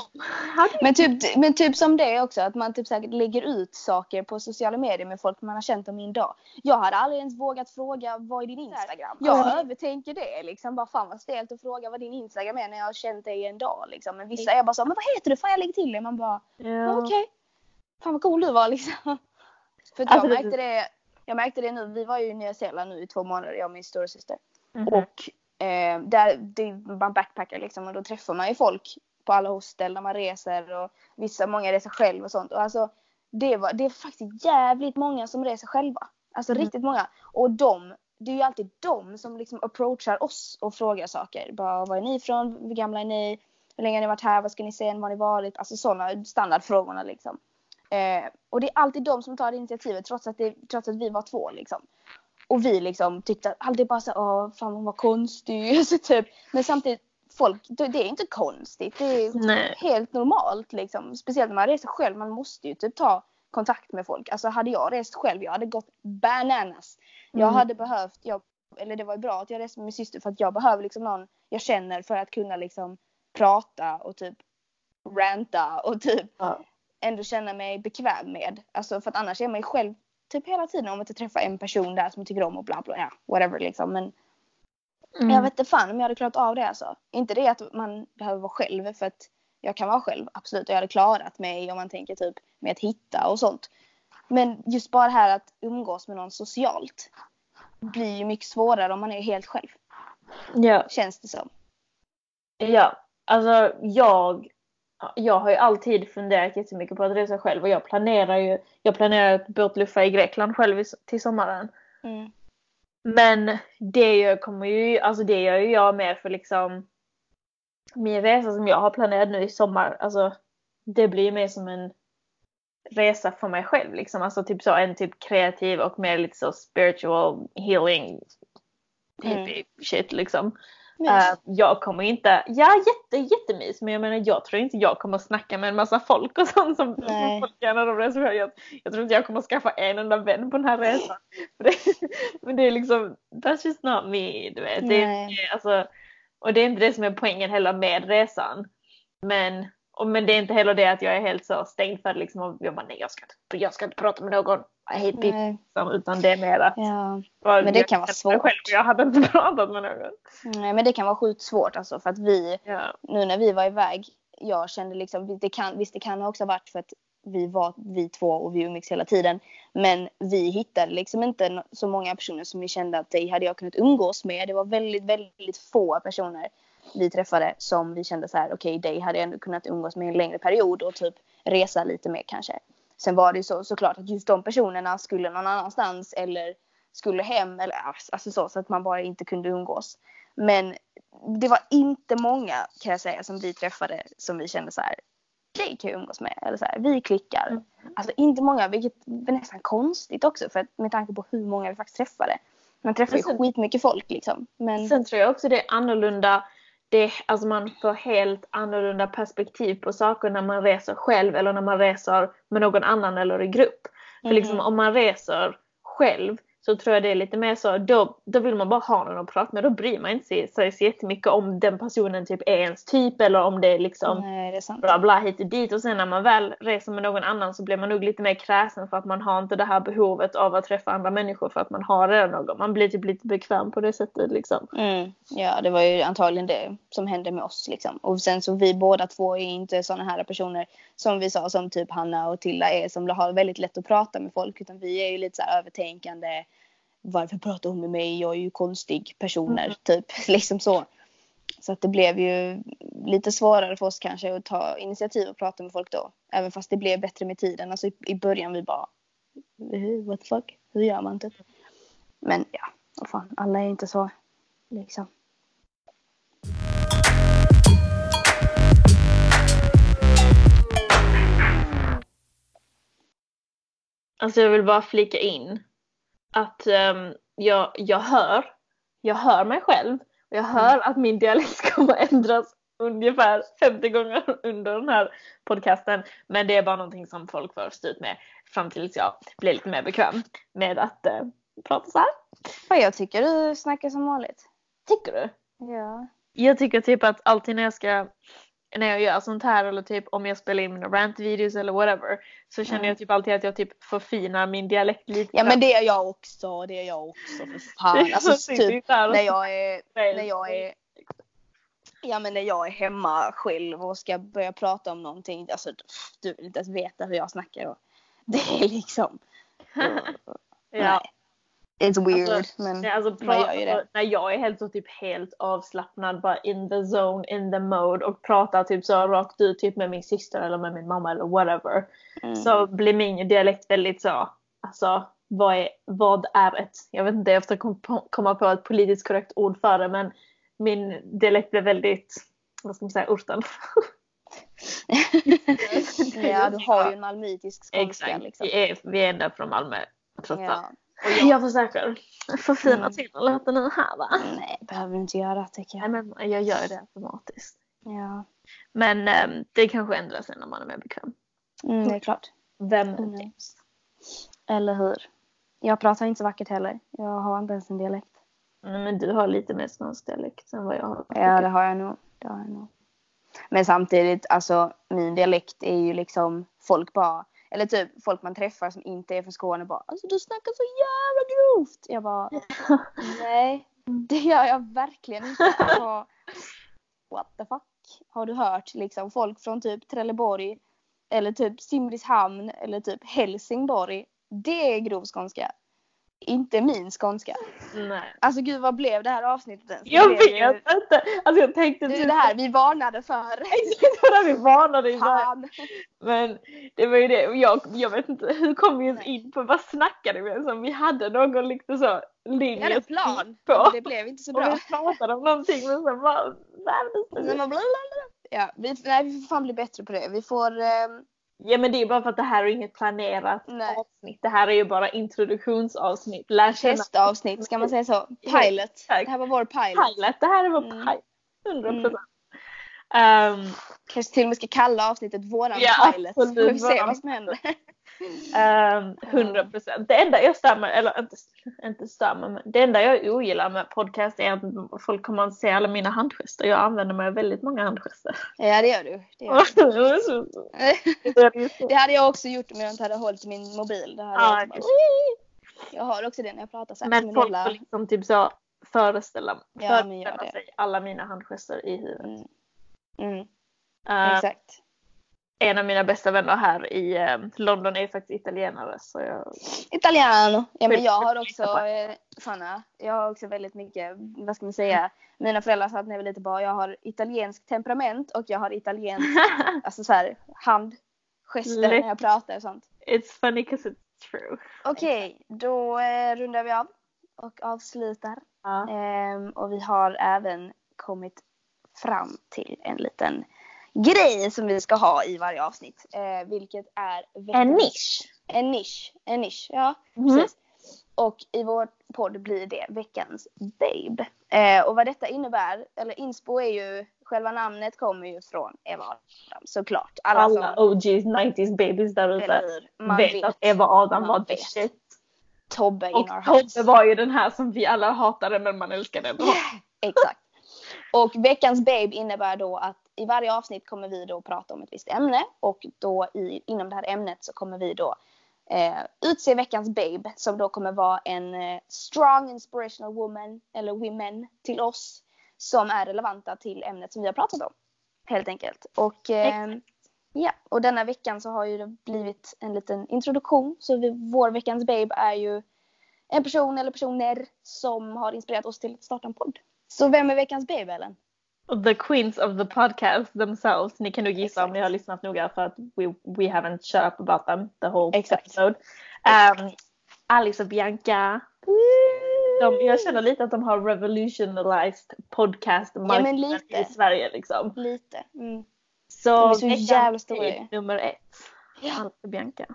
Speaker 1: How
Speaker 2: Men typ, men typ som det också, att man typ säkert lägger ut saker på sociala medier med folk man har känt om i en dag. Jag hade aldrig ens vågat fråga vad är din Instagram? Jag
Speaker 1: Ja.
Speaker 2: övertänker det liksom. Bara fan vad stelt att fråga vad din Instagram är när jag har känt dig i en dag liksom. Men vissa är bara så, men vad heter du? Fan jag lägger till det. Man bara,
Speaker 1: Ja.
Speaker 2: okej. Fan vad cool du var liksom. För
Speaker 1: Alltså,
Speaker 2: jag
Speaker 1: det-
Speaker 2: märkte det, jag märkte det nu, vi var ju i Nya Zeeland nu i två månader, jag och min storasyster.
Speaker 1: Mhm.
Speaker 2: Och eh, där, det, man backpackar liksom och då träffar man ju folk på alla hostel när man reser och vissa, många reser själv och sånt. Och alltså det, var, det är faktiskt jävligt många som reser själva. Alltså
Speaker 1: Mm.
Speaker 2: riktigt många. Och de, det är ju alltid de som liksom approachar oss och frågar saker. Bara, var är ni ifrån? Hur gamla är ni? Hur länge har ni varit här? Vad ska ni se? Var har ni varit? Alltså sådana standardfrågorna liksom. Eh, och det är alltid de som tar initiativet trots att, det, trots att vi var två liksom. Och vi liksom tyckte att alltid bara så åh fan hon var konstig. Så typ. Men samtidigt, folk, det är inte konstigt. Det är
Speaker 1: Nej.
Speaker 2: helt normalt liksom. Speciellt när man reser själv. Man måste ju typ ta kontakt med folk. Alltså hade jag rest själv, jag hade gått bananas. Jag
Speaker 1: Mm.
Speaker 2: hade behövt, jag, eller det var ju bra att jag reste med min syster för att jag behöver liksom någon jag känner för att kunna liksom prata och typ ranta och typ
Speaker 1: Ja.
Speaker 2: ändå känna mig bekväm med. Alltså för att annars är man ju själv typ hela tiden om att jag träffar en person där som tycker om och bla bla, ja whatever liksom. Men
Speaker 1: Mm.
Speaker 2: jag vet inte fan om jag hade klarat av det alltså. Inte det att man behöver vara själv för att jag kan vara själv absolut och jag hade klarat mig om man tänker typ med att hitta och sånt. Men just bara det här att umgås med någon socialt blir ju mycket svårare om man är helt själv.
Speaker 1: Ja.
Speaker 2: Känns det som.
Speaker 1: Ja, alltså jag, jag har ju alltid funderat jättemycket på att resa själv och jag planerar ju, jag planerar att båtluffa i Grekland själv till sommaren.
Speaker 2: Mm.
Speaker 1: Men det gör, kommer ju, alltså det gör ju jag med för liksom min resa som jag har planerat nu i sommar, alltså det blir mer som en resa för mig själv liksom. Alltså typ så en typ kreativ och mer lite så spiritual healing hippie shit liksom. Eh, jag kommer inte, ja jätte, jättemys men jag menar jag tror inte jag kommer snacka med en massa folk och sånt som,
Speaker 2: Nej.
Speaker 1: folk de reser. Jag, jag tror inte jag kommer skaffa en enda vän på den här resan. Det, men det är liksom, that's just not me. Du vet. Det, är, alltså, och det är inte det som är poängen heller med resan. Men, och, men det är inte heller det att jag är helt så stängd för det liksom, och jag bara nej jag ska, inte, jag ska inte prata med någon. I hate people.
Speaker 2: Nej.
Speaker 1: Utan det är mer att
Speaker 2: Ja. Men det kan vara svårt.
Speaker 1: Själv, jag hade inte pratat med någon.
Speaker 2: Nej, men det kan vara sjukt svårt alltså för att vi,
Speaker 1: Ja.
Speaker 2: nu när vi var iväg, jag kände liksom, det kan, visst det kan ha också varit för att vi var vi två och vi umgicks hela tiden. Men vi hittade liksom inte så många personer som vi kände att det hade jag kunnat umgås med. Det var väldigt, väldigt få personer vi träffade som vi kände så här, okej, dig hade jag ändå kunnat umgås med en längre period och typ resa lite mer kanske. Sen var det ju så såklart att just de personerna skulle någon annanstans eller skulle hem eller alltså så, så att man bara inte kunde umgås. Men det var inte många kan jag säga som vi träffade som vi kände så här. Det kan jag umgås med. Eller så här, vi klickar.
Speaker 1: Mm.
Speaker 2: Alltså inte många, vilket är nästan konstigt också för att med tanke på hur många vi faktiskt träffade. Man träffar ju
Speaker 1: sen-
Speaker 2: skitmycket folk liksom. Men
Speaker 1: Sen tror jag också det är annorlunda. Det, alltså man får helt annorlunda perspektiv på saker när man reser själv eller när man reser med någon annan eller i grupp. För liksom
Speaker 2: Mhm.
Speaker 1: om man reser själv så tror jag det är lite mer så, då, då vill man bara ha någon att prata med. Då bryr man inte sig, sig så jättemycket om den personen typ är ens typ eller om det är liksom
Speaker 2: nej, det är
Speaker 1: bla bla hit och dit och sen när man väl reser med någon annan så blir man nog lite mer kräsen för att man har inte det här behovet av att träffa andra människor för att man har redan någon. Man blir typ lite bekväm på det sättet liksom.
Speaker 2: Mm, ja, det var ju antagligen det som hände med oss. Liksom. Och sen så vi båda två är inte sådana här personer som vi sa som typ Hanna och Tilla är som har väldigt lätt att prata med folk. Utan vi är ju lite så övertänkande. Varför pratar hon med mig? Jag är ju konstig personer.
Speaker 1: Mm.
Speaker 2: Typ liksom så. Så att det blev ju lite svårare för oss kanske att ta initiativ och prata med folk då. Även fast det blev bättre med tiden. Alltså i, i början vi bara "Eh, What the fuck? Hur gör man typ? Men ja, vad fan. Alla är inte så liksom.
Speaker 1: Alltså jag vill bara flika in att ehm, jag, jag hör, jag hör mig själv och jag hör att min dialekt kommer ändras ungefär 50 gånger under den här podcasten. Men det är bara någonting som folk får stå ut med fram tills jag blir lite mer bekväm med att eh, prata så här.
Speaker 2: Ja, jag tycker du snackar som vanligt.
Speaker 1: Tycker du?
Speaker 2: Ja.
Speaker 1: Jag tycker typ att alltid när jag ska när jag gör sånt här eller typ om jag spelar in mina rant-videos eller whatever så känner
Speaker 2: Mm.
Speaker 1: jag typ alltid att jag typ förfinar min dialekt lite.
Speaker 2: Ja men det är jag också, det är jag också för fan. Alltså
Speaker 1: så
Speaker 2: typ
Speaker 1: och
Speaker 2: när jag är, när jag är Ja men när jag är hemma själv och ska börja prata om någonting. Alltså du vill inte ens veta hur jag snackar då. Det är liksom.
Speaker 1: ja.
Speaker 2: Nej. It's weird
Speaker 1: Alltså,
Speaker 2: men
Speaker 1: Nej, alltså, pra-
Speaker 2: gör ju det.
Speaker 1: alltså, när jag är helt så typ helt avslappnad, bara in the zone, in the mode och pratar typ så rakt ut typ med min syster eller med min mamma eller whatever.
Speaker 2: Mm.
Speaker 1: Så blir min dialekt väldigt så, alltså vad är, vad är ett, jag vet inte, jag försöker komma på ett politiskt korrekt ord för det men min dialekt blir väldigt, vad ska man säga, orten.
Speaker 2: ja du har ju en malmöitisk skånska
Speaker 1: Exakt,
Speaker 2: liksom.
Speaker 1: vi, är, vi är ända från Malmö trots allt.
Speaker 2: Ja.
Speaker 1: Och jag, jag försöker förfina
Speaker 2: Mm.
Speaker 1: till lite nu här va.
Speaker 2: Nej behöver du inte göra tycker
Speaker 1: Nej
Speaker 2: jag.
Speaker 1: men jag gör det automatiskt.
Speaker 2: Ja.
Speaker 1: Men ehm, det kanske ändras sen när man är mer bekväm.
Speaker 2: Mm, det är klart.
Speaker 1: Vem
Speaker 2: Mm.
Speaker 1: vet?
Speaker 2: Eller hur? Jag pratar inte så vackert heller. Jag har inte ens en dialekt.
Speaker 1: Nej, men du har lite mer skånsk dialekt än vad jag har.
Speaker 2: Ja, det har jag nog. Det har jag nog. Men samtidigt, alltså min dialekt är ju liksom folk bara, eller typ folk man träffar som inte är från Skåne bara alltså du snackar så jävla grovt. Jag bara nej, det gör jag verkligen inte. Alltså, what the fuck? Har du hört liksom folk från typ Trelleborg eller typ Simrishamn eller typ Helsingborg? Det är grov skånska. Inte min skånska.
Speaker 1: Nej.
Speaker 2: Alltså gud vad blev det här avsnittet ens? Det
Speaker 1: Jag
Speaker 2: blev ju-
Speaker 1: vet inte. Alltså jag tänkte
Speaker 2: Det är
Speaker 1: typ
Speaker 2: det här vi varnade för.
Speaker 1: Exakt vad vi varnade.
Speaker 2: Fan.
Speaker 1: Men det var ju det. Och Jag, jag vet inte hur kom vi ens in på vad snackade vi ens om? Vi hade någon lite så linje
Speaker 2: Vi hade en plan.
Speaker 1: på.
Speaker 2: Det blev inte så
Speaker 1: Och
Speaker 2: bra.
Speaker 1: vi pratade om någonting men sen bara.
Speaker 2: Ja, vi, nej, vi får fan bli bättre på det. Vi får, eh,
Speaker 1: Ja men det är bara för att det här är inget planerat
Speaker 2: Nej.
Speaker 1: avsnitt. Det här är ju bara introduktionsavsnitt. Lär känna
Speaker 2: Testavsnitt, ska man säga så? Pilot. Det här var vår pilot.
Speaker 1: pilot. Det här är vår
Speaker 2: Mm.
Speaker 1: pilot. 100 procent. Ehm,
Speaker 2: Kanske till och med ska kalla avsnittet våran
Speaker 1: Ja,
Speaker 2: pilot.
Speaker 1: absolut,
Speaker 2: Får vi se vad som händer.
Speaker 1: Ehm, 100 procent. Det enda jag mig, eller inte, inte mig, men det enda jag ogillar med podcast är att folk kommer att se alla mina handgester. Jag använder mig av väldigt många handgester.
Speaker 2: Ja det gör du. Det, gör du.
Speaker 1: Det
Speaker 2: hade jag också gjort om jag inte hade hållit min mobil. Det hade
Speaker 1: Ja,
Speaker 2: jag, bara, jag har också det när jag pratar så här.
Speaker 1: Men
Speaker 2: en
Speaker 1: folk får liksom typ så föreställa,
Speaker 2: Ja,
Speaker 1: föreställa sig alla mina handgester i huvudet.
Speaker 2: Mm. Mm,
Speaker 1: Eh,
Speaker 2: exakt.
Speaker 1: En av mina bästa vänner här i eh, London är faktiskt italienare så jag...
Speaker 2: Italiano. Ja men jag har också, eh, jag har också väldigt mycket, vad ska man säga, mina föräldrar sa att när jag var lite barn, jag har italiensk temperament och jag har italiensk, alltså så här handgester när jag pratar och sånt.
Speaker 1: It's funny because it's true.
Speaker 2: Okej, då eh, rundar vi av och avslutar.
Speaker 1: Ja.
Speaker 2: Ehm, och vi har även kommit fram till en liten grej som vi ska ha i varje avsnitt. Eh, vilket är
Speaker 1: En nisch.
Speaker 2: En nisch. En nisch, ja.
Speaker 1: Mhm.
Speaker 2: Precis. Och i vår podd blir det veckans babe. Eh, och vad detta innebär, eller inspo är ju, själva namnet kommer ju från Eva Adam såklart. Alla,
Speaker 1: Alla
Speaker 2: som,
Speaker 1: OGs 90s babies där ute vet,
Speaker 2: vet,
Speaker 1: att Eva Adam var the shit.
Speaker 2: Tobbe
Speaker 1: Och Tobbe var ju den här som vi alla hatade men man älskade ändå.
Speaker 2: Exakt. Och veckans babe innebär då att i varje avsnitt kommer vi då prata om ett visst ämne och då i, inom det här ämnet så kommer vi då eh, utse veckans babe som då kommer vara en eh, strong inspirational woman eller women till oss som är relevanta till ämnet som vi har pratat om. Helt enkelt. Och, eh, ja, och denna veckan så har ju det blivit en liten introduktion så vi, vår veckans babe är ju en person eller personer som har inspirerat oss till att starta en podd. Så vem är veckans babe Ellen?
Speaker 1: The queens of the podcast themselves. Ni kan nog gissa om
Speaker 2: Exakt.
Speaker 1: ni har lyssnat noga för att we, we haven't shut up about them the whole
Speaker 2: Exakt.
Speaker 1: episode. Um, Alice och Bianca. De, jag känner lite att de har revolutionized podcast
Speaker 2: men lite.
Speaker 1: i Sverige liksom.
Speaker 2: Lite. Mm.
Speaker 1: Så,
Speaker 2: De är så jävla stora
Speaker 1: nummer ett.
Speaker 2: Ja.
Speaker 1: Alice och Bianca.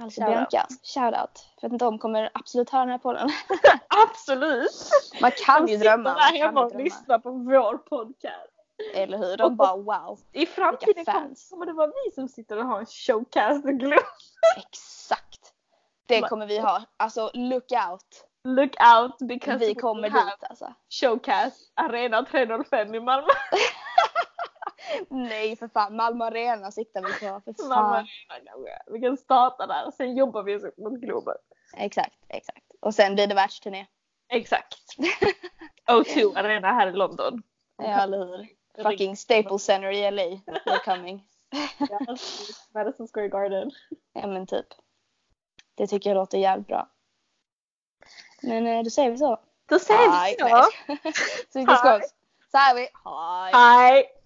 Speaker 2: Alltså
Speaker 1: Shoutout.
Speaker 2: Bianca, shoutout. För att de kommer absolut höra den här podden.
Speaker 1: Absolut!
Speaker 2: Man kan
Speaker 1: De
Speaker 2: ju
Speaker 1: sitter
Speaker 2: drömma. Man kan
Speaker 1: hemma och lyssnar på vår podcast.
Speaker 2: Eller hur? De bara wow.
Speaker 1: I framtiden
Speaker 2: fans.
Speaker 1: kommer det vara vi som sitter och har en showcast och glöm.
Speaker 2: Exakt. Det kommer vi ha. Alltså look out.
Speaker 1: Look out because
Speaker 2: Vi
Speaker 1: we
Speaker 2: kommer dit alltså.
Speaker 1: Showcast Arena 305 i Malmö.
Speaker 2: Nej för fan. Malmö Arena siktar vi på. För
Speaker 1: Malmö
Speaker 2: fan.
Speaker 1: Arena. Vi kan starta där och sen jobbar vi oss mot Globen.
Speaker 2: Exakt, exakt. Och sen blir det världsturné.
Speaker 1: Exakt. O2 Arena här i London.
Speaker 2: Ja, eller hur? Fucking Staples Center i LA. We're coming.
Speaker 1: Ja, Madison Square Garden.
Speaker 2: Ja men typ. Det tycker jag låter jävligt bra. Men eh, då säger vi så.
Speaker 1: Då säger vi så.
Speaker 2: Så vi ska skål. Så här är vi. Hej.
Speaker 1: Hej!